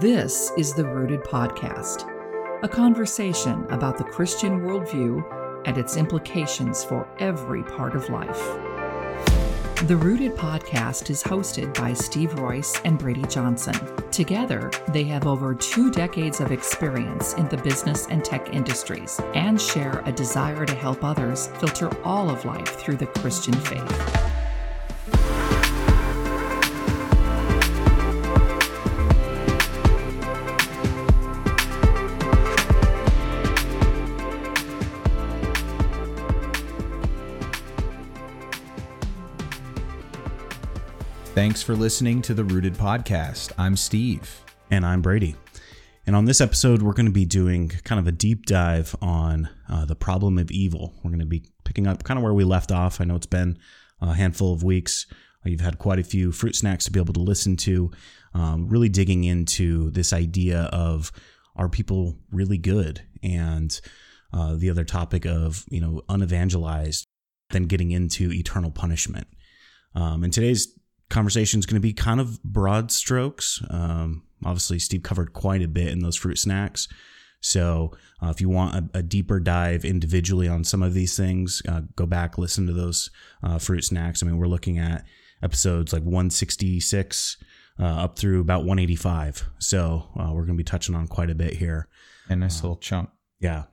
This is the Rooted Podcast, a conversation about the Christian worldview and its implications for every part of life. The Rooted Podcast is hosted by Steve Royce and Braydee Johnson. Together, they have over two decades of experience in the business and tech industries and share a desire to help others filter all of life through the Christian faith. Thanks for listening to the Rooted Podcast. I'm Steve. And I'm Braydee. And on this episode, we're going to be doing kind of a deep dive on uh, the problem of evil. We're going to be picking up kind of where we left off. I know it's been a handful of weeks. You've had quite a few fruit snacks to be able to listen to, um, really digging into this idea of are people really good? And uh, the other topic of, you know, unevangelized, then getting into eternal punishment. Um, and today's conversation is going to be kind of broad strokes. Um, obviously, Steve covered quite a bit in those fruit snacks. So, uh, if you want a, a, deeper dive individually on some of these things, uh, go back, listen to those uh, fruit snacks. I mean, we're looking at episodes like 166 uh, up through about 185. So, uh, we're going to be touching on quite a bit here. A nice little chunk. Yeah.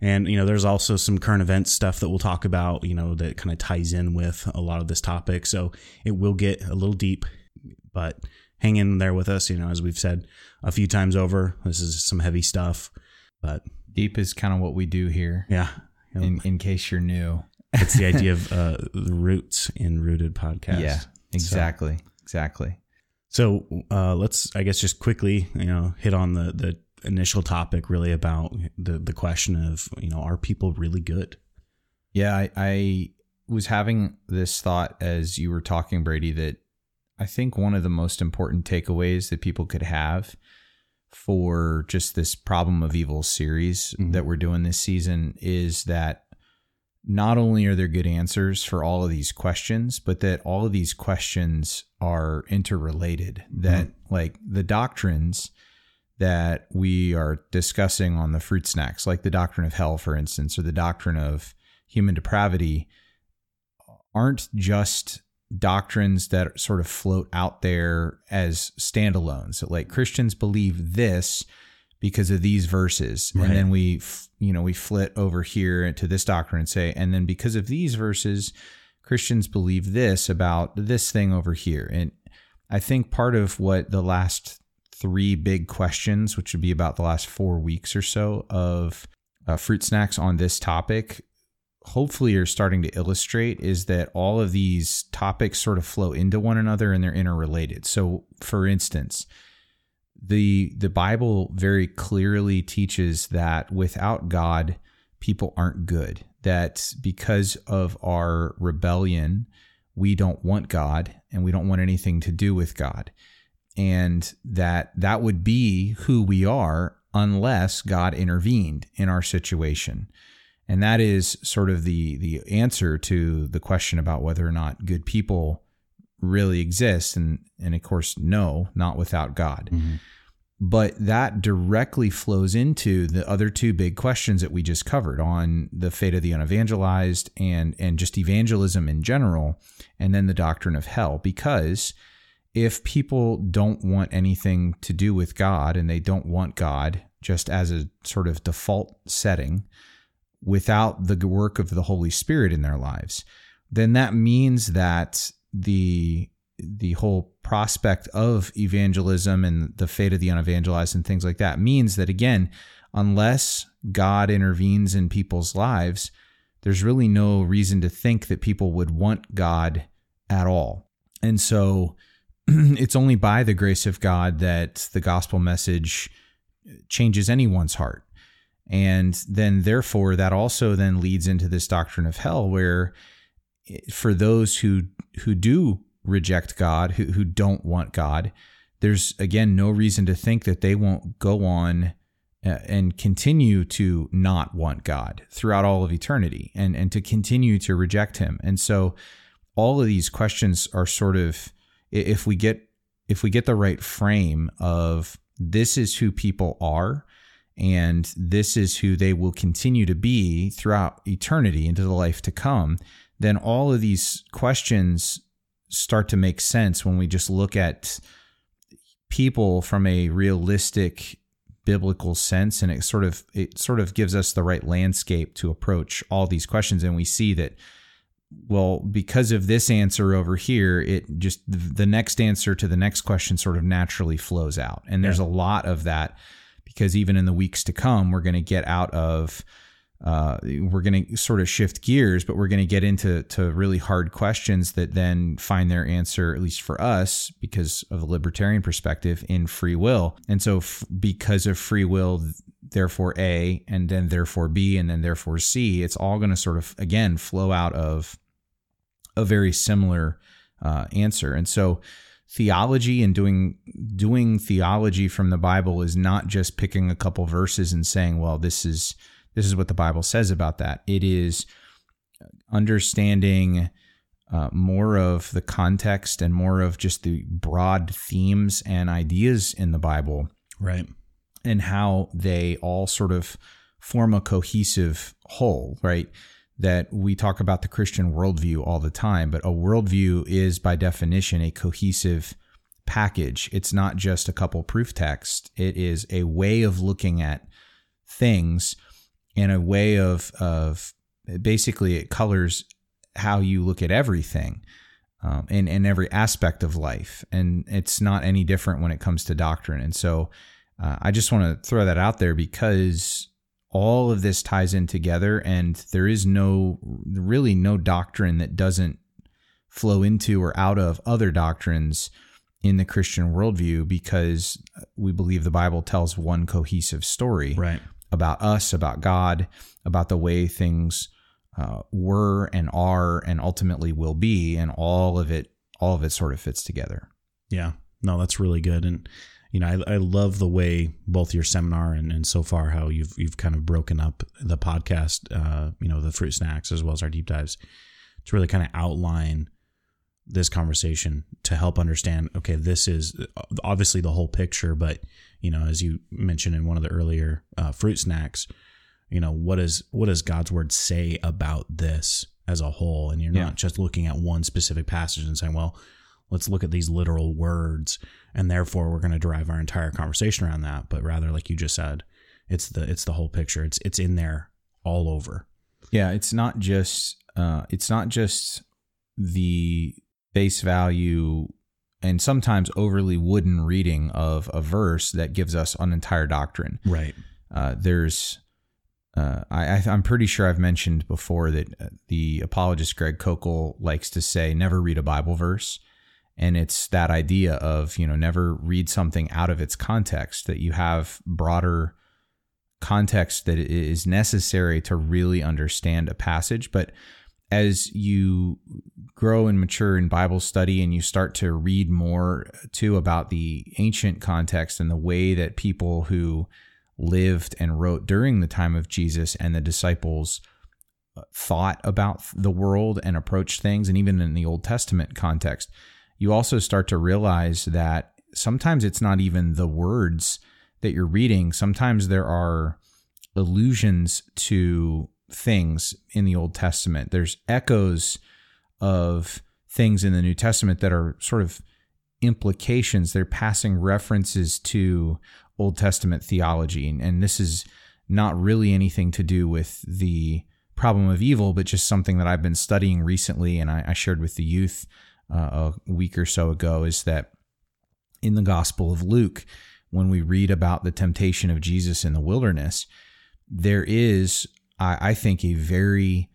And, you know, there's also some current event stuff that we'll talk about, you know, that kind of ties in with a lot of this topic. So it will get a little deep, but hang in there with us. You know, as we've said a few times over, this is some heavy stuff, but deep is kind of what we do here. Yeah. In, in case you're new, it's the idea of uh, the roots in rooted podcast. Yeah, exactly. So, exactly. So uh, let's, I guess, just quickly, you know, hit on the the initial topic really about the the question of you know are people really good yeah I, I was having this thought as you were talking Braydee that i think one of the most important takeaways that people could have for just this problem of evil series mm-hmm. that we're doing this season is that not only are there good answers for all of these questions, but that all of these questions are interrelated. Mm-hmm. That, like, the doctrines that we are discussing on the fruit snacks, like the doctrine of hell, for instance, or the doctrine of human depravity, aren't just doctrines that sort of float out there as standalones. So, like Christians believe this because of these verses, right. and then we, you know, we flit over here to this doctrine and say, and then because of these verses, Christians believe this about this thing over here, and I think part of what the last three big questions, which would be about the last four weeks or so of uh, fruit snacks on this topic, hopefully are starting to illustrate is that all of these topics sort of flow into one another and they're interrelated. So, for instance, the the Bible very clearly teaches that without God, people aren't good. That because of our rebellion, we don't want God and we don't want anything to do with God and that that would be who we are unless God intervened in our situation. And that is sort of the the answer to the question about whether or not good people really exist and and of course no, not without God. Mm-hmm. But that directly flows into the other two big questions that we just covered on the fate of the unevangelized and and just evangelism in general and then the doctrine of hell because if people don't want anything to do with God and they don't want God just as a sort of default setting without the work of the Holy Spirit in their lives, then that means that the the whole prospect of evangelism and the fate of the unevangelized and things like that means that again, unless God intervenes in people's lives, there's really no reason to think that people would want God at all. And so it's only by the grace of God that the gospel message changes anyone's heart. And then, therefore, that also then leads into this doctrine of hell, where eh, for those who who do reject God, who who don't want God, there's again no reason to think that they won't go on eh, and continue to not want God throughout all of eternity, and and to continue to reject Him. And so, all of these questions are sort of if we get if we get the right frame of this is who people are and this is who they will continue to be throughout eternity into the life to come, then all of these questions start to make sense when we just look at people from a realistic biblical sense. And it sort of it sort of gives us the right landscape to approach all these questions. And we see that well because of this answer over here it just the next answer to the next question sort of naturally flows out and there's yeah. a lot of that because even in the weeks to come, we're going to get out of uh, we're going to sort of shift gears, but we're going to get into to really hard questions that then find their answer, at least for us, because of the libertarian perspective, in free will. And so, f- because of free will, therefore A, and then therefore B, and then therefore C, it's all going to sort of again flow out of a very similar uh, answer. And so, theology and doing doing theology from the Bible is not just picking a couple verses and saying, well, this is this is what the Bible says about that. It is understanding uh, more of the context and more of just the broad themes and ideas in the Bible, right? And how they all sort of form a cohesive whole, right? that we talk about the Christian worldview all the time, but a worldview is by definition a cohesive package. It's not just a couple proof texts, it is a way of looking at things and a way of, of basically it colors how you look at everything. Um, in, in every aspect of life. And it's not any different when it comes to doctrine. And so uh, I just want to throw that out there because all of this ties in together and there is no really no doctrine that doesn't flow into or out of other doctrines in the Christian worldview because we believe the Bible tells one cohesive story right. about us, about God, about the way things uh, were and are and ultimately will be, and all of it, all of it sort of fits together. Yeah, no, that's really good, and you know, I, I love the way both your seminar and, and so far how you've you've kind of broken up the podcast, uh, you know, the fruit snacks as well as our deep dives to really kind of outline this conversation to help understand. Okay, this is obviously the whole picture, but you know, as you mentioned in one of the earlier uh, fruit snacks, you know, what is what does God's word say about this as a whole? And you're yeah. not just looking at one specific passage and saying, well let's look at these literal words and therefore we're going to drive our entire conversation around that but rather like you just said it's the it's the whole picture. It's it's in there all over. Yeah it's not just uh it's not just the base value and sometimes overly wooden reading of a verse that gives us an entire doctrine. Right. Uh there's uh, I, I'm pretty sure I've mentioned before that uh, the apologist Greg Koukl likes to say, never read a Bible verse and it's that idea of you know never read something out of its context that you have broader context that is necessary to really understand a passage. But as you grow and mature in bible study and you start to read more too about the ancient context and the way that people who lived and wrote during the time of jesus and the disciples uh, thought about the world and approached things and even in the old testament context you also start to realize that sometimes it's not even the words that you're reading. Sometimes there are allusions to things in the Old Testament. There's echoes of things in the New Testament that are sort of implications. They're passing references to Old Testament theology. And this is not really anything to do with the problem of evil, but just something that I've been studying recently and I, I shared with the youth uh, a week or so ago is that in the Gospel of Luke, when we read about the temptation of Jesus in the wilderness, there is, I, I think, a very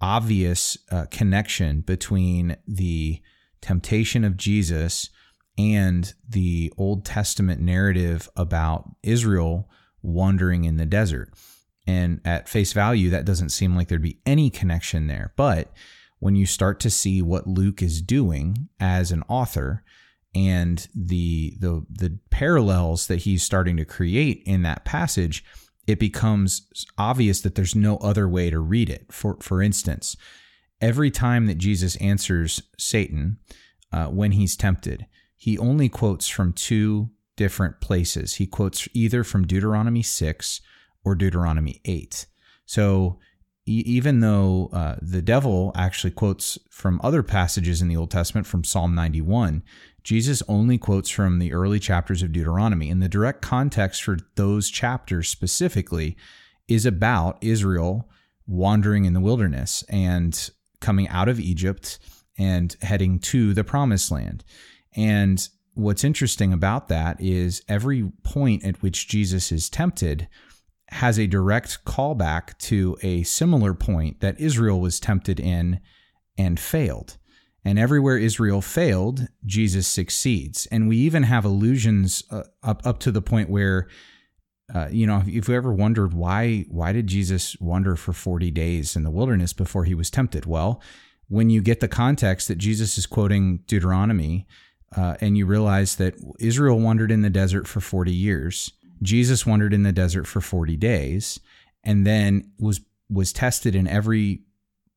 obvious uh, connection between the temptation of Jesus and the Old Testament narrative about Israel wandering in the desert. And at face value, that doesn't seem like there'd be any connection there. But when you start to see what Luke is doing as an author and the the the parallels that he's starting to create in that passage, it becomes obvious that there's no other way to read it. For for instance, every time that Jesus answers Satan uh, when he's tempted, he only quotes from two different places. He quotes either from Deuteronomy 6 or Deuteronomy 8. So even though uh, the devil actually quotes from other passages in the Old Testament, from Psalm 91, Jesus only quotes from the early chapters of Deuteronomy. And the direct context for those chapters specifically is about Israel wandering in the wilderness and coming out of Egypt and heading to the promised land. And what's interesting about that is every point at which Jesus is tempted has a direct callback to a similar point that Israel was tempted in and failed. And everywhere Israel failed, Jesus succeeds. And we even have allusions uh, up up to the point where, uh, you know, if you ever wondered why why did Jesus wander for forty days in the wilderness before he was tempted? Well, when you get the context that Jesus is quoting Deuteronomy, uh, and you realize that Israel wandered in the desert for forty years, Jesus wandered in the desert for forty days, and then was was tested in every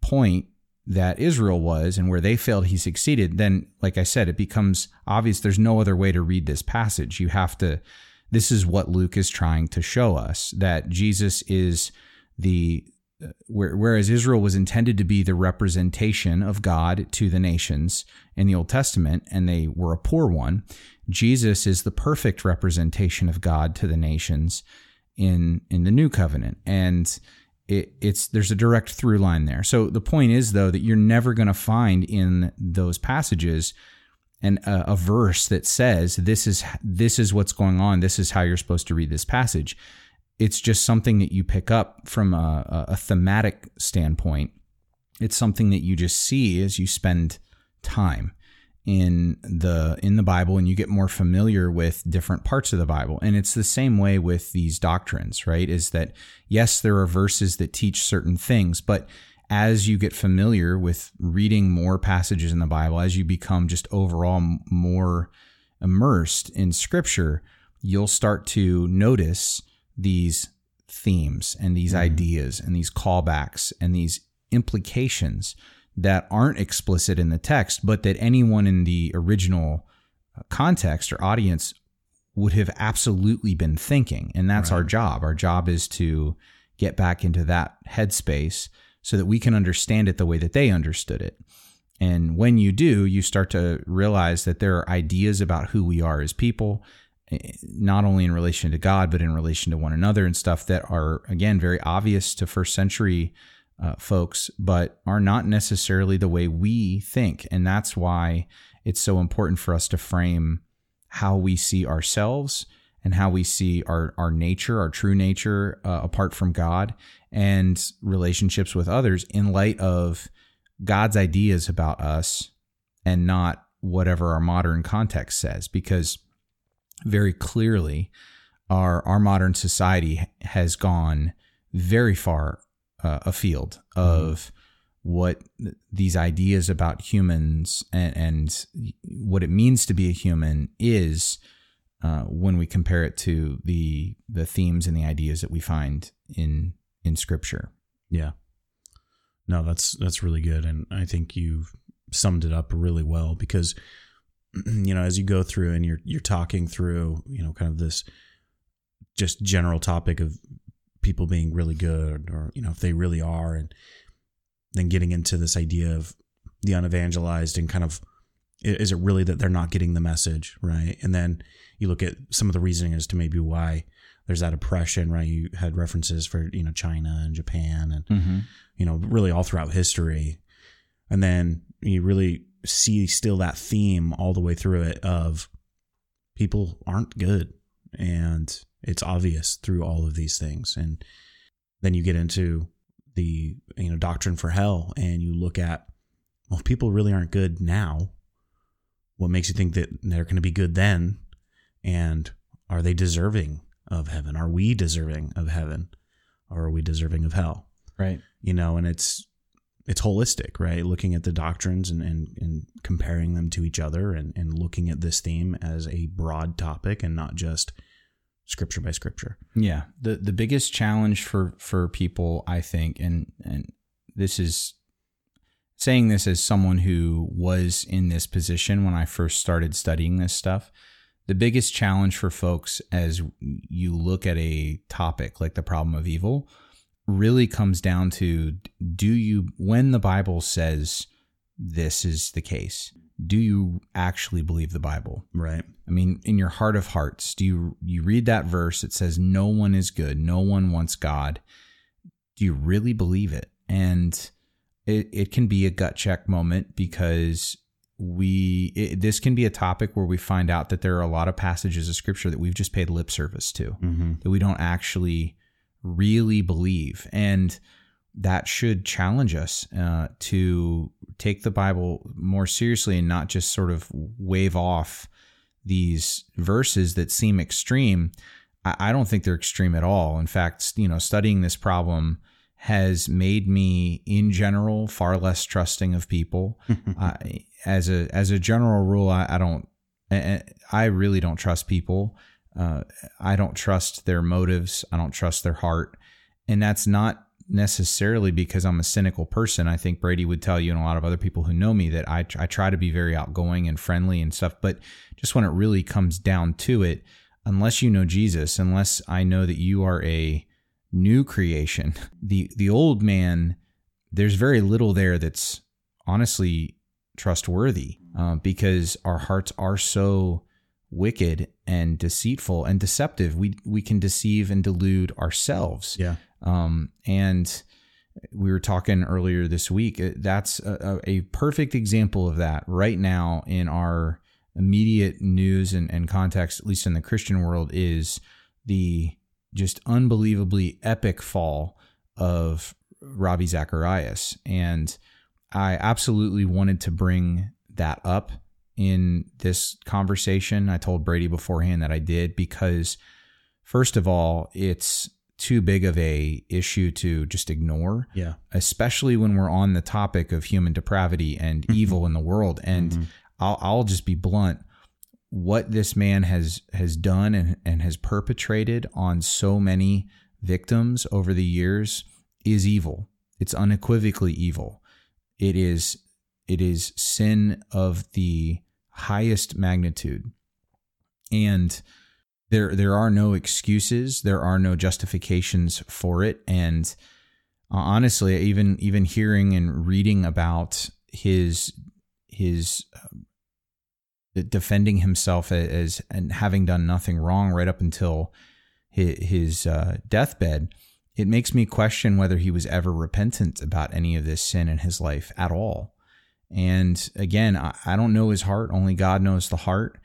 point that Israel was and where they failed, he succeeded, then, like I said, it becomes obvious there's no other way to read this passage. You have to, this is what Luke is trying to show us that Jesus is the, whereas Israel was intended to be the representation of God to the nations in the Old Testament, and they were a poor one, Jesus is the perfect representation of God to the nations in in the new covenant. And it, it's there's a direct through line there. So the point is though that you're never going to find in those passages an a, a verse that says this is this is what's going on. This is how you're supposed to read this passage. It's just something that you pick up from a, a thematic standpoint. It's something that you just see as you spend time in the in the Bible and you get more familiar with different parts of the Bible. And it's the same way with these doctrines, right? Is that yes, there are verses that teach certain things, but as you get familiar with reading more passages in the Bible, as you become just overall more immersed in scripture, you'll start to notice these themes and these mm-hmm. ideas and these callbacks and these implications that aren't explicit in the text, but that anyone in the original uh, context or audience would have absolutely been thinking. And that's right. our job. Our job is to get back into that headspace so that we can understand it the way that they understood it. And when you do, you start to realize that there are ideas about who we are as people, eh, not only in relation to God, but in relation to one another and stuff that are, again, very obvious to first century uh, folks, but are not necessarily the way we think. And that's why it's so important for us to frame how we see ourselves and how we see our, our nature, our true nature, uh, apart from God, and relationships with others in light of God's ideas about us and not whatever our modern context says. Because very clearly, our, our modern society has gone very far uh, a field of mm. what these ideas about humans and, and, what it means to be a human is uh, when we compare it to the the themes and the ideas that we find in in scripture. Yeah. No, that's that's really good and I think you've summed it up really well because you know as you go through and you're you're talking through, you know, kind of this just general topic of people being really good or you know if they really are and then getting into this idea of the unevangelized and kind of is it really that they're not getting the message right? And then you look at some of the reasoning as to maybe why there's that oppression right? You had references for you know china and japan and mm-hmm. you know really all throughout history. And then you really see still that theme all the way through it of people aren't good. And it's obvious through all of these things. And then you get into the you know doctrine for hell and you look at well if people really aren't good now what makes you think that they're going to be good then? And are they deserving of heaven? Are we deserving of heaven? Or are we deserving of hell? Right. You know and it's it's holistic right? Looking at the doctrines and and, and comparing them to each other and, and looking at this theme as a broad topic and not just scripture by scripture. Yeah. The the biggest challenge for for people, I think, and and this is saying this as someone who was in this position when I first started studying this stuff. the biggest challenge for folks as you look at a topic like the problem of evil really comes down to do you when the bible says this is the case do you actually believe the bible? Right. i mean in your heart of hearts do you you read that verse it says no one is good. No one wants god. Do you really believe it? And it, it can be a gut check moment because we it, this can be a topic where we find out that there are a lot of passages of scripture that we've just paid lip service to Mm-hmm. that we don't actually really believe. And that should challenge us uh, to take the bible more seriously and not just sort of wave off these verses that seem extreme I, I don't think they're extreme at all in fact you know studying this problem has made me in general far less trusting of people I, as a as a general rule i, I don't I, I really don't trust people uh, I don't trust their motives. I don't trust their heart. And that's not necessarily because I'm a cynical person. I think Braydee would tell you, and a lot of other people who know me, that I, I try to be very outgoing and friendly and stuff. But just when it really comes down to it, unless you know Jesus, unless I know that you are a new creation, the, the old man, there's very little there that's honestly trustworthy uh, because our hearts are so wicked and deceitful and deceptive. We we can deceive and delude ourselves. Yeah. Um, and we were talking earlier this week. uh, That's a, a perfect example of that right now in our immediate news and, and context, at least in the Christian world, is the just unbelievably epic fall of Ravi Zacharias. And I absolutely wanted to bring that up in this conversation. I told Braydee beforehand that I did because first of all, it's too big of a issue to just ignore, Yeah. especially when we're on the topic of human depravity and evil in the world. And Mhm. I'll, I'll just be blunt. What this man has has done and, and has perpetrated on so many victims over the years is evil. It's unequivocally evil. It is it is sin of the highest magnitude. And there there are no excuses, there are no justifications for it. And uh, honestly even even hearing and reading about his his um, defending himself as and having done nothing wrong right up until his, his uh, deathbed it makes me question whether he was ever repentant about any of this sin in his life at all. And again I, I don't know his heart. Only god knows the heart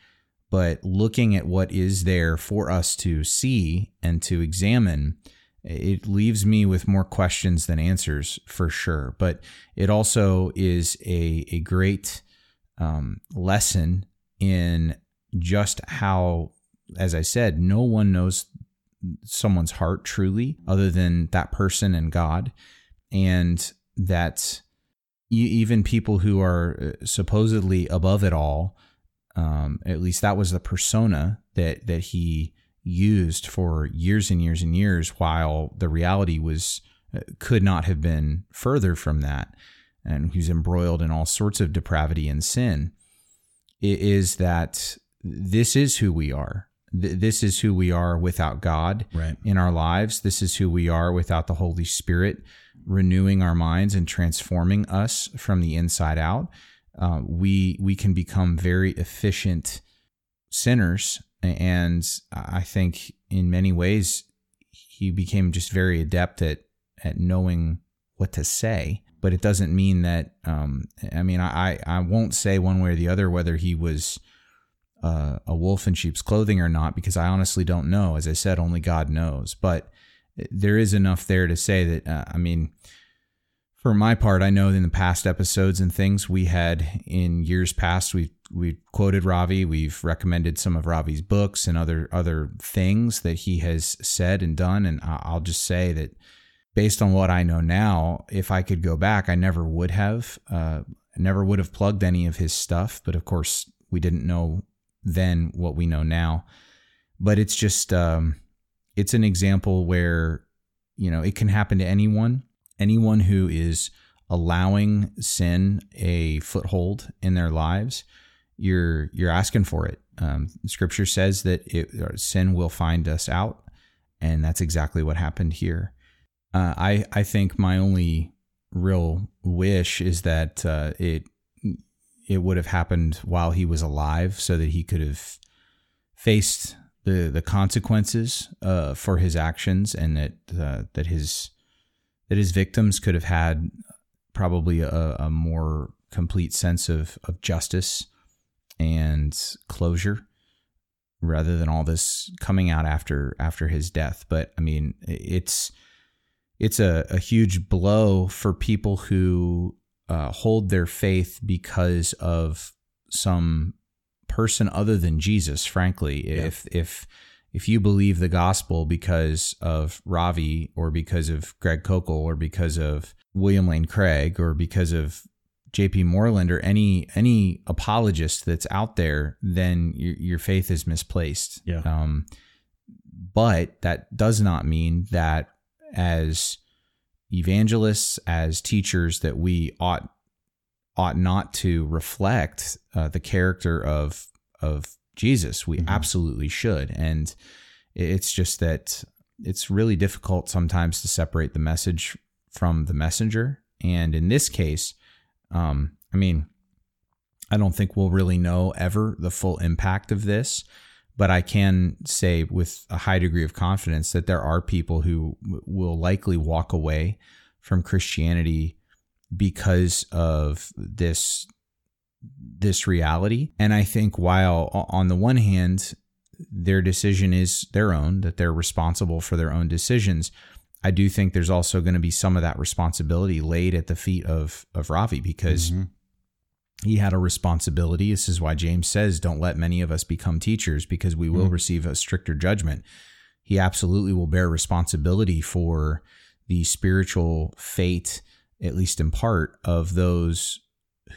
but looking at what is there for us to see and to examine it leaves me with more questions than answers for sure. But it also is a, a great um, lesson in just how as i said no one knows someone's heart truly other than that person and god. And that even people who are uh, supposedly above it all um, at least that was the persona that that he used for years and years and years while the reality was uh, could not have been further from that and he's embroiled in all sorts of depravity and sin. It is that this is who we are. This is who we are without god Right. in our lives. This is who we are without the holy spirit renewing our minds and transforming us from the inside out uh, we we can become very efficient sinners. And i think in many ways he became just very adept at at knowing what to say. But it doesn't mean that um, i mean I, I won't say one way or the other whether he was uh, a wolf in sheep's clothing or not because i honestly don't know. As i said only god knows. But there is enough there to say that uh, i mean for my part, I know in the past episodes and things we had in years past, we we quoted Ravi, we've recommended some of Ravi's books and other other things that he has said and done, and I'll just say that based on what I know now, if I could go back, I never would have, uh, never would have plugged any of his stuff. But of course, we didn't know then what we know now. But it's just, um, it's an example where you know it can happen to anyone anyone who is allowing sin a foothold in their lives, you're you're asking for it. Um, scripture says that it, sin will find us out, and that's exactly what happened here. Uh, I I think my only real wish is that uh, it it would have happened while he was alive, so that he could have faced the the consequences uh, for his actions, and that uh, that his that his victims could have had probably a, a more complete sense of of justice and closure rather than all this coming out after after his death but i mean it's it's a, a huge blow for people who uh, hold their faith because of some person other than jesus frankly yeah. if if if you believe the gospel because of Ravi or because of Greg Koukl or because of William Lane Craig or because of JP Moreland or any any apologist that's out there, then your, your faith is misplaced. Yeah. Um, but that does not mean that as evangelists, as teachers, that we ought ought not to reflect uh, the character of of Jesus. We mm-hmm. absolutely should, and it's just that it's really difficult sometimes to separate the message from the messenger. And in this case, um, I mean, I don't think we'll really know ever the full impact of this, but I can say with a high degree of confidence that there are people who will likely walk away from Christianity because of this this reality. And I think while on the one hand their decision is their own, that they're responsible for their own decisions, I do think there's also going to be some of that responsibility laid at the feet of of Ravi because mm-hmm. he had a responsibility. This is why James says, "Don't let many of us become teachers, because we will mm-hmm. receive a stricter judgment." He absolutely will bear responsibility for the spiritual fate, at least in part, of those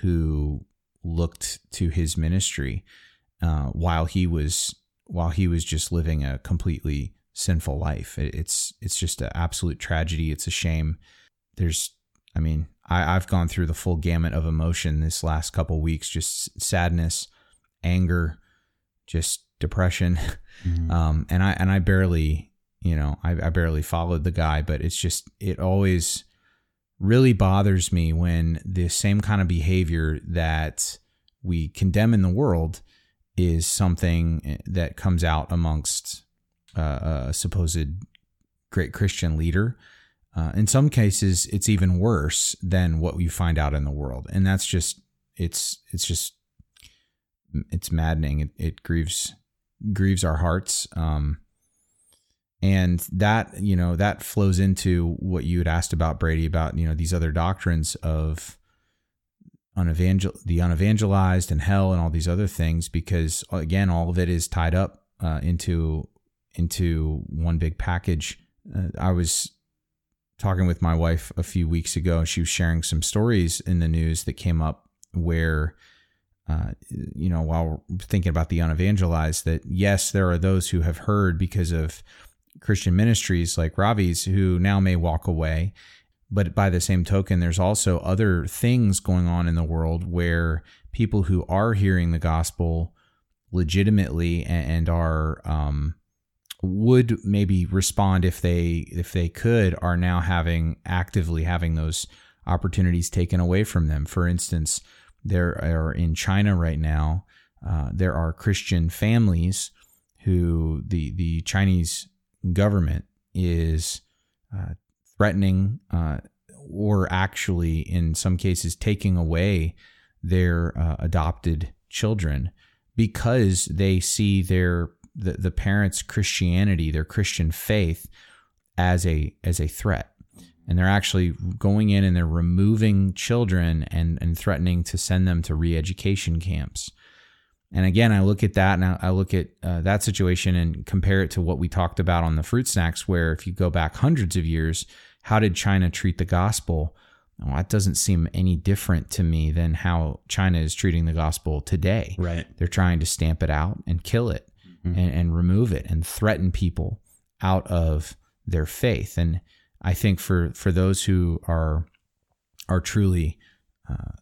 who looked to his ministry uh, while he was while he was just living a completely sinful life. It, it's it's just an absolute tragedy. It's a shame. There's, I mean, I, I've gone through the full gamut of emotion this last couple weeks. Just sadness, anger, just depression, mm-hmm. um, and I and I barely, you know, I, I barely followed the guy. But it's just it always really bothers me when the same kind of behavior that we condemn in the world is something that comes out amongst uh, a supposed great Christian leader. Uh, in some cases, it's even worse than what you find out in the world, and that's just it's it's just it's maddening. It, it grieves grieves our hearts, um, and that you know that flows into what you had asked about Braydee about you know these other doctrines of unevangel the unevangelized and hell and all these other things because again all of it is tied up uh, into into one big package. Uh, I was talking with my wife a few weeks ago, and she was sharing some stories in the news that came up where, uh, you know, while thinking about the unevangelized, that yes, there are those who have heard because of Christian ministries like Ravi's who now may walk away. But by the same token, there's also other things going on in the world where people who are hearing the gospel legitimately and, are um, would maybe respond if they if they could are now having actively having those opportunities taken away from them. For instance, there are in China right now uh, there are Christian families who the the Chinese government is uh, threatening uh, or actually in some cases taking away their uh, adopted children because they see their the, the parents' Christianity, their Christian faith, as a as a threat. And they're actually going in and they're removing children and, and threatening to send them to re-education camps. And again, I look at that and I, look at uh, that situation and compare it to what we talked about on the fruit snacks, where if you go back hundreds of years, how did China treat the gospel? Well, that doesn't seem any different to me than how China is treating the gospel today. Right. They're trying to stamp it out and kill it mm-hmm. and, and remove it and threaten people out of their faith. And I think for for those who are are truly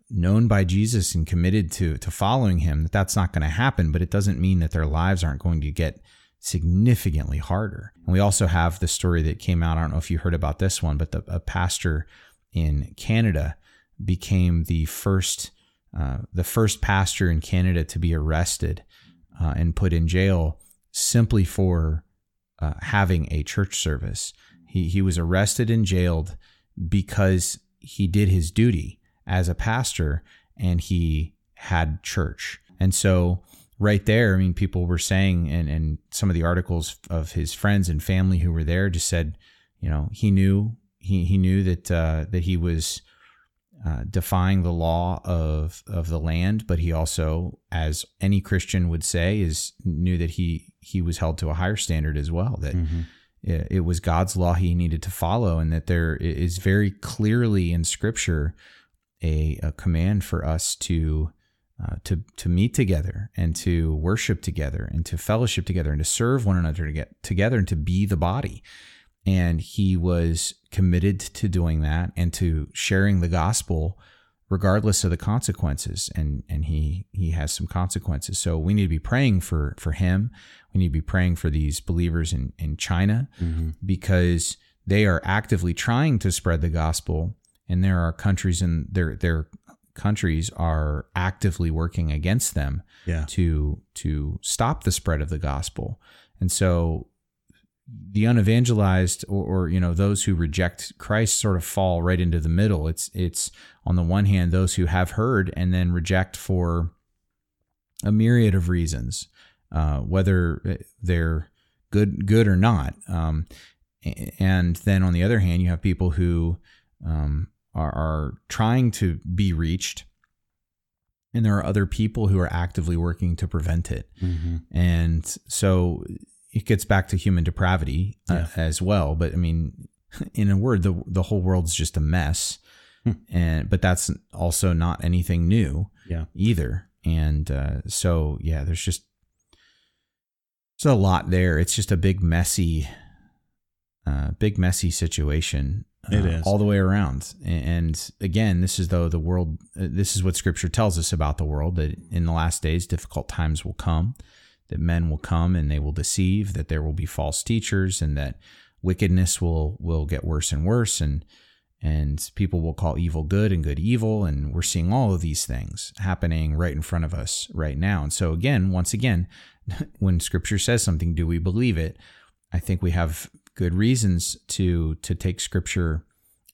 known by Jesus and committed to to following him that that's not going to happen but it doesn't mean that their lives aren't going to get significantly harder and we also have the story that came out I don't know if you heard about this one but the, a pastor in Canada became the first uh, the first pastor in Canada to be arrested uh, and put in jail simply for uh, having a church service. He he was arrested and jailed because he did his duty as a pastor and he had church. And so right there, I mean, people were saying, and, and some of the articles of his friends and family who were there just said, you know, he knew he he knew that uh, that he was uh, defying the law of of the land, but he also, as any Christian would say, is knew that he he was held to a higher standard as well. That mm-hmm. it, it, was God's law he needed to follow, and that there is very clearly in Scripture a, a command for us to. Uh, to to meet together and to worship together and to fellowship together and to serve one another to get together and to be the body and he was committed to doing that and to sharing the gospel regardless of the consequences and and he he has some consequences so we need to be praying for for him we need to be praying for these believers in in China mm-hmm. because they are actively trying to spread the gospel and there are countries and their their countries are actively working against them yeah. to to stop the spread of the gospel and so the unevangelized or, or, you know those who reject Christ sort of fall right into the middle. It's it's on the one hand those who have heard and then reject for a myriad of reasons, uh, whether they're good good or not. Um, and then on the other hand, you have people who um, are, are trying to be reached and there are other people who are actively working to prevent it. Mm-hmm. And so it gets back to human depravity uh, yeah. as well. But I mean, in a word, the the whole world's just a mess, hmm. and but that's also not anything new, yeah, either. And uh, so yeah, there's just there's a lot there. It's just a big messy, uh, big messy situation. Uh, it is all the way around. And again, this is though the world. Uh, this is what Scripture tells us about the world that in the last days, difficult times will come that men will come and they will deceive, that there will be false teachers, and that wickedness will will get worse and worse, and and people will call evil good and good evil, and we're seeing all of these things happening right in front of us right now. And so again, once again, when Scripture says something, do we believe it? I think we have good reasons to to take Scripture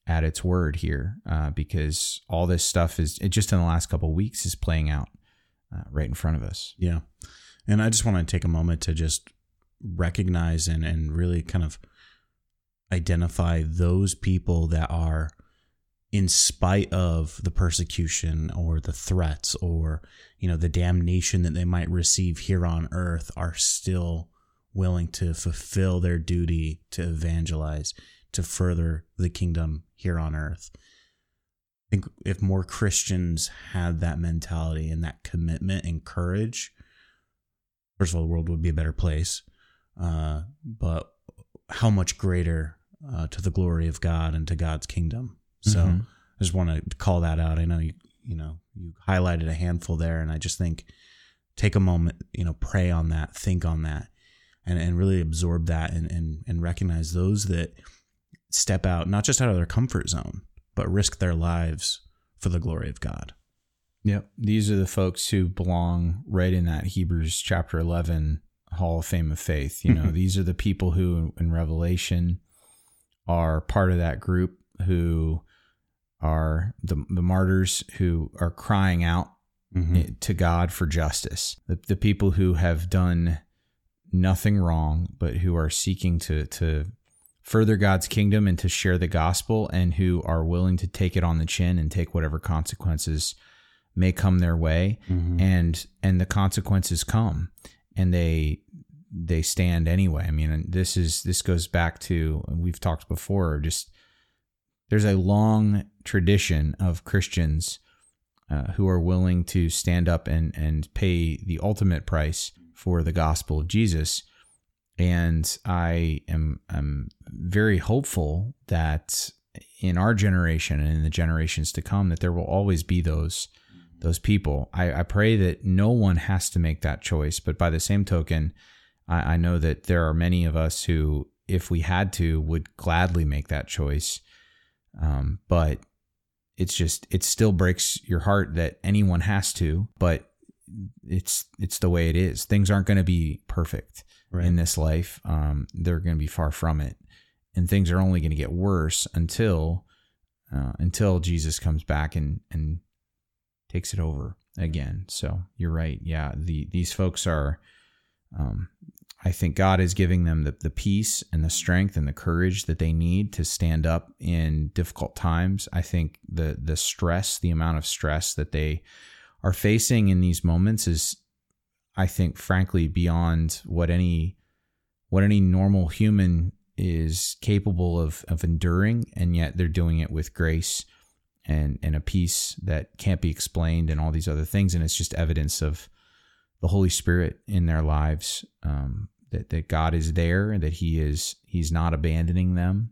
at its word here, uh, because all this stuff is it just in the last couple weeks is playing out uh, right in front of us. Yeah. And I just want to take a moment to just recognize and, and really kind of identify those people that are, in spite of the persecution or the threats or, you know, the damnation that they might receive here on earth, are still willing to fulfill their duty to evangelize, to further the kingdom here on earth. I think if more Christians had that mentality and that commitment and courage, first of all, the world would be a better place. Uh, but how much greater uh, to the glory of God and to God's kingdom. So mm-hmm. I just want to call that out. I know you, you know, you highlighted a handful there, and I just think take a moment, you know, pray on that, think on that, and, and really absorb that and, and, and recognize those that step out, not just out of their comfort zone, but risk their lives for the glory of God. Yep. These are the folks who belong right in that Hebrews chapter 11 Hall of Fame of Faith. You know, these are the people who in Revelation are part of that group who are the, the martyrs who are crying out mm-hmm. to God for justice. The, the people who have done nothing wrong, but who are seeking to, to further God's kingdom and to share the gospel and who are willing to take it on the chin and take whatever consequences may come their way mm-hmm. and and the consequences come and they they stand anyway i mean this is this goes back to we've talked before just there's a long tradition of christians uh, who are willing to stand up and and pay the ultimate price for the gospel of jesus and i am i'm very hopeful that in our generation and in the generations to come that there will always be those those people. I, I pray that no one has to make that choice, but by the same token, I, I know that there are many of us who, if we had to, would gladly make that choice. Um, but it's just it still breaks your heart that anyone has to, but it's it's the way it is. Things aren't going to be perfect Right. in this life. Um, they're going to be far from it, and things are only going to get worse until uh, until Jesus comes back and and takes it over again. So you're right. Yeah, the these folks are. Um, I think God is giving them the, the peace and the strength and the courage that they need to stand up in difficult times. I think the the stress, the amount of stress that they are facing in these moments is I think frankly beyond what any what any normal human is capable of of enduring and yet they're doing it with grace and and a peace that can't be explained and all these other things. And it's just evidence of the Holy Spirit in their lives um, that that God is there and that he is he's not abandoning them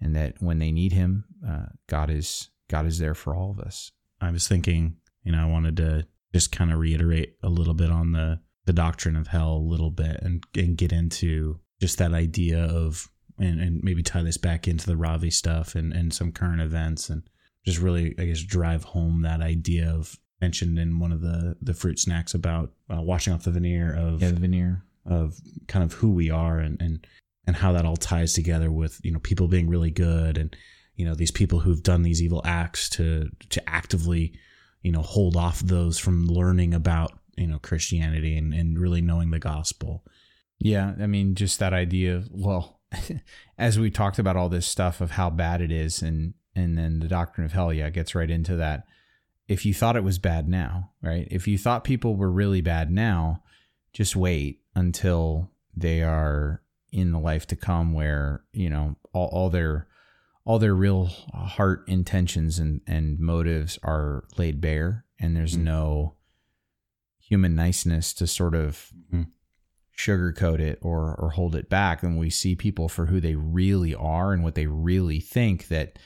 and that when they need him uh, God is God is there for all of us. I was thinking, you know, I wanted to just kind of reiterate a little bit on the the doctrine of hell a little bit and and get into just that idea of and, and maybe tie this back into the Ravi stuff and, and some current events and just really I guess drive home that idea of mentioned in one of the the fruit snacks about uh, washing off the veneer of yeah the veneer. of kind of who we are and and and how that all ties together with you know people being really good and you know these people who've done these evil acts to to actively you know hold off those from learning about you know Christianity and and really knowing the gospel. Yeah, I mean, just that idea of well, as we talked about all this stuff of how bad it is, and and then the doctrine of hell, yeah, gets right into that. If you thought it was bad now, right? If you thought people were really bad now, just wait until they are in the life to come, where you know all, all their all their real heart intentions and and motives are laid bare, and there's Mhm. no human niceness to sort of Mhm. sugarcoat it or or hold it back and we see people for who they really are and what they really think that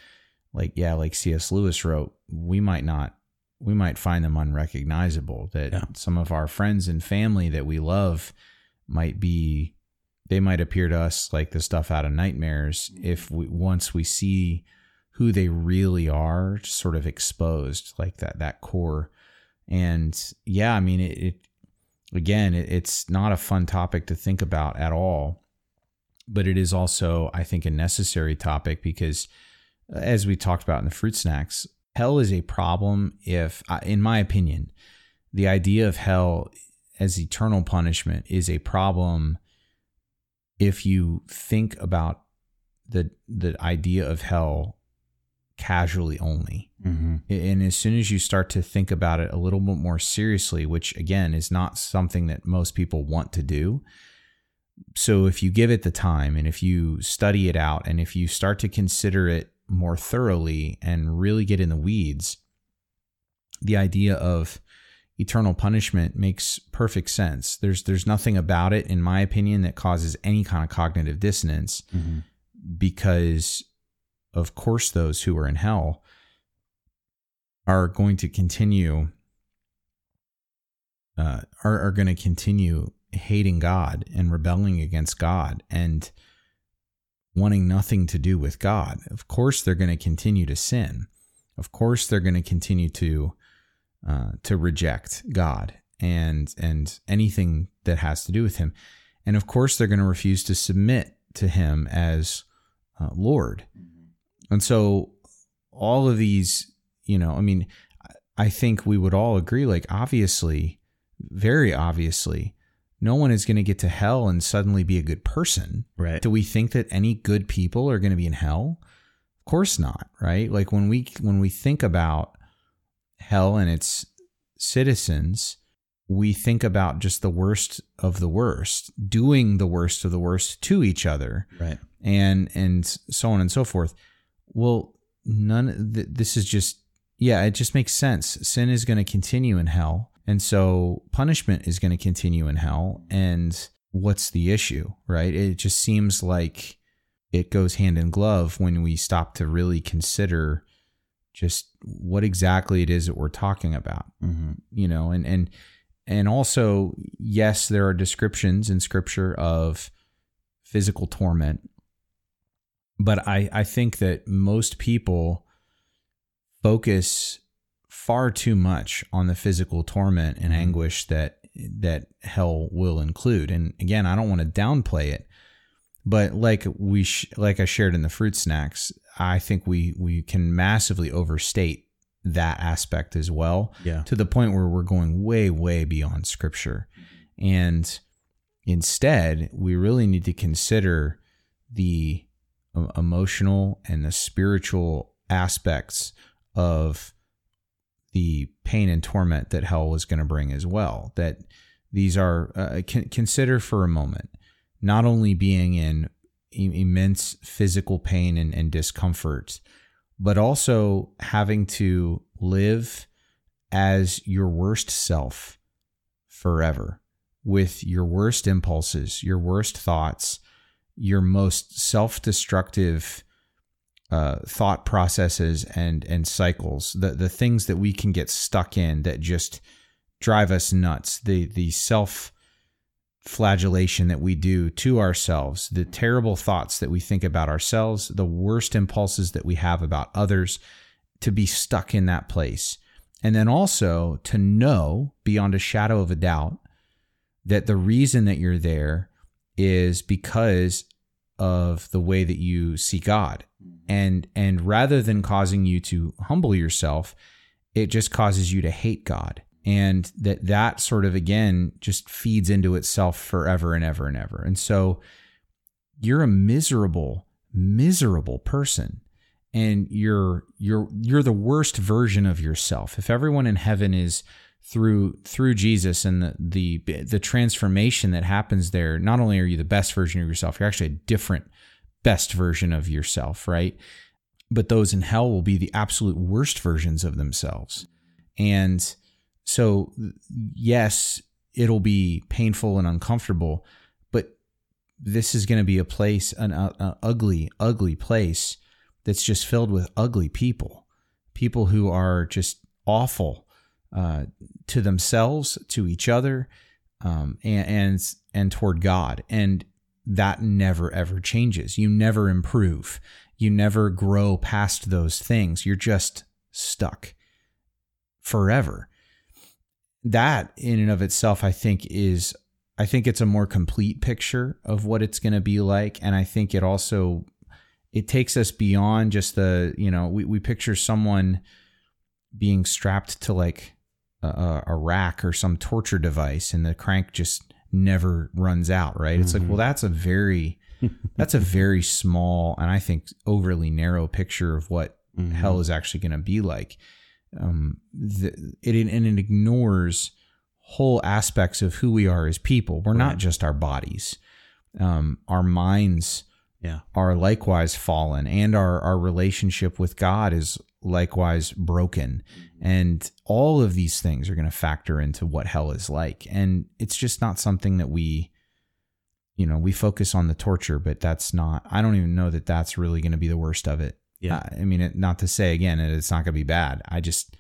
like yeah like CS Lewis wrote we might not we might find them unrecognizable that Yeah. some of our friends and family that we love might be they might appear to us like the stuff out of nightmares if we once we see who they really are sort of exposed like that that core. And yeah i mean it, it again it, it's not a fun topic to think about at all but it is also i think a necessary topic because uh, as we talked about in the fruit snacks hell is a problem if in my opinion the idea of hell as eternal punishment is a problem if you think about the the idea of hell casually only Mm-hmm. and as soon as you start to think about it a little bit more seriously, which again is not something that most people want to do. So if you give it the time and if you study it out and if you start to consider it more thoroughly and really get in the weeds, the idea of eternal punishment makes perfect sense. There's there's nothing about it in my opinion that causes any kind of cognitive dissonance Mm-hmm. because of course those who are in hell are going to continue uh, are, are going to continue hating God and rebelling against God and wanting nothing to do with God. Of course, they're going to continue to sin. Of course, they're going to continue to uh, to reject God and and anything that has to do with Him. And of course, they're going to refuse to submit to Him as uh, Lord. And so, all of these, you know, I mean, I think we would all agree, like, obviously, very obviously, no one is going to get to hell and suddenly be a good person. Right. Do we think that any good people are going to be in hell? Of course not, right? Like when we when we think about hell and its citizens, we think about just the worst of the worst, doing the worst of the worst to each other Right. and and so on and so forth. Well, none. Th- this is just yeah. It just makes sense. Sin is going to continue in hell, and so punishment is going to continue in hell. And what's the issue, right? It just seems like it goes hand in glove when we stop to really consider just what exactly it is that we're talking about. Mm-hmm. You know, and and and also, yes, there are descriptions in scripture of physical torment, but I, I think that most people focus far too much on the physical torment and anguish that that hell will include. And again, I don't want to downplay it, but like we sh- like I shared in the fruit snacks, I think we we can massively overstate that aspect as well Yeah. to the point where we're going way way beyond scripture. And instead, we really need to consider the emotional and the spiritual aspects of the pain and torment that hell was going to bring as well. That these are, uh, con- consider for a moment, not only being in immense physical pain and, and discomfort, but also having to live as your worst self forever with your worst impulses, your worst thoughts, your most self-destructive uh, thought processes and and cycles, the the things that we can get stuck in that just drive us nuts, the the self flagellation that we do to ourselves, the terrible thoughts that we think about ourselves, the worst impulses that we have about others, to be stuck in that place. And then also to know beyond a shadow of a doubt that the reason that you're there is because of the way that you see God. And and rather than causing you to humble yourself, it just causes you to hate God. And that that sort of again just feeds into itself forever and ever and ever. And so you're a miserable miserable person and you're you're you're the worst version of yourself. If everyone in heaven is through through Jesus and the the the transformation that happens there, not only are you the best version of yourself, you're actually a different best version of yourself, right? But those in hell will be the absolute worst versions of themselves. And so yes, it'll be painful and uncomfortable, but this is going to be a place an, an ugly ugly place that's just filled with ugly people, people who are just awful uh, to themselves, to each other, um, and, and and toward God, and that never ever changes. You never improve. You never grow past those things. You're just stuck forever. That in and of itself, I think, is I think it's a more complete picture of what it's going to be like, and I think it also it takes us beyond just the you know we, we picture someone being strapped to like a, a rack or some torture device and the crank just never runs out right? It's like mm-hmm. well that's a very that's a very small and i think overly narrow picture of what mm-hmm. hell is actually going to be like um the, it and it ignores whole aspects of who we are as people we're not just our bodies um our minds Yeah. are likewise fallen and our, our relationship with God is likewise broken. And all of these things are going to factor into what hell is like. And it's just not something that we, you know, we focus on the torture, but that's not, I don't even know that that's really going to be the worst of it. Yeah. Uh, I mean, it, not to say again, that it's not going to be bad. I just,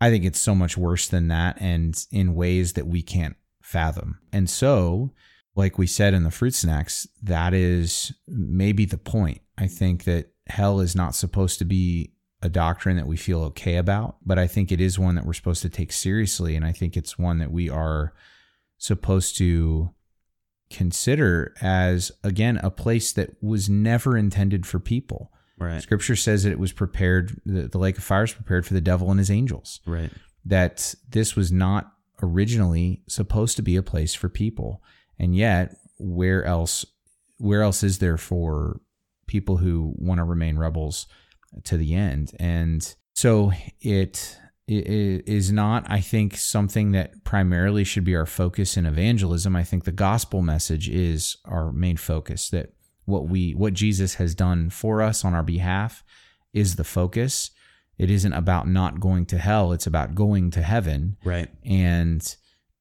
I think it's so much worse than that and in ways that we can't fathom. And so, like we said in the fruit snacks, that is maybe the point. I think that hell is not supposed to be a doctrine that we feel okay about, but I think it is one that we're supposed to take seriously. And I think it's one that we are supposed to consider as, again, a place that was never intended for people. Right. Scripture says that it was prepared, the, the lake of fire is prepared for the devil and his angels Right. that this was not originally supposed to be a place for people and yet where else where else is there for people who want to remain rebels to the end and so it it is not i think something that primarily should be our focus in evangelism i think the gospel message is our main focus that what we what jesus has done for us on our behalf is the focus it isn't about not going to hell it's about going to heaven Right. and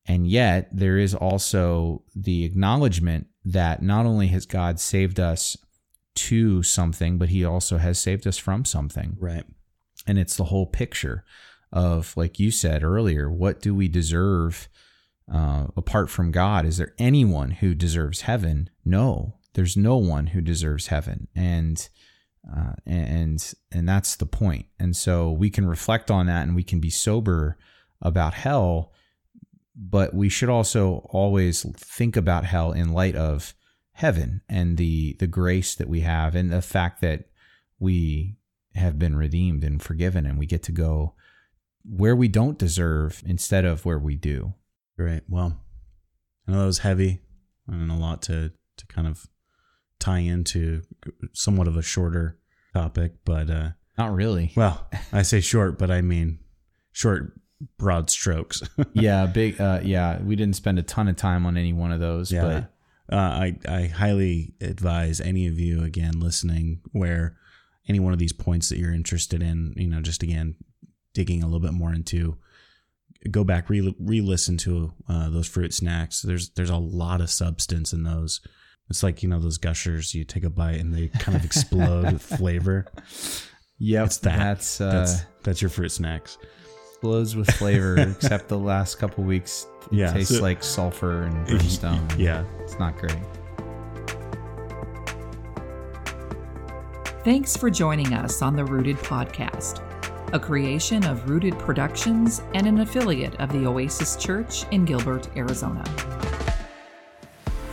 and yet there is also the acknowledgement that not only has God saved us to something, but he also has saved us from something. Right. And it's the whole picture of, like you said earlier, what do we deserve uh, apart from God? Is there anyone who deserves heaven? No, there's no one who deserves heaven. And uh, and and that's the point. And so we can reflect on that, and we can be sober about hell, but we should also always think about hell in light of heaven and the the grace that we have, and the fact that we have been redeemed and forgiven, and we get to go where we don't deserve instead of where we do. Right. Well, I know that was heavy and a lot to to kind of tie into somewhat of a shorter topic, but uh Not really. well, I say short, but I mean short broad strokes. yeah, big. Uh, yeah, we didn't spend a ton of time on any one of those, yeah. but uh, I I highly advise any of you again listening where any one of these points that you're interested in, you know, just again digging a little bit more into go back re re-listen to uh, those fruit snacks there's there's a lot of substance in those it's like you know those gushers you take a bite and they kind of explode with flavor yep, it's that That's uh, that's that's your fruit snacks explodes with flavor. except the last couple weeks, it Yeah, tastes so- like sulfur and brimstone. yeah it's not great. Thanks for joining us on the Rooted Podcast, a creation of Rooted Productions and an affiliate of the Oasis Church in Gilbert, Arizona.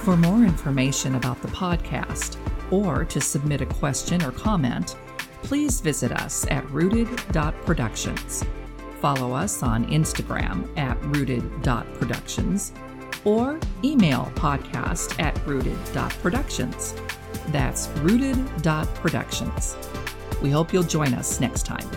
For more information about the podcast or to submit a question or comment, please visit us at rooted.productions. Follow us on Instagram at rooted.productions or email podcast at rooted.productions. That's rooted.productions. We hope you'll join us next time.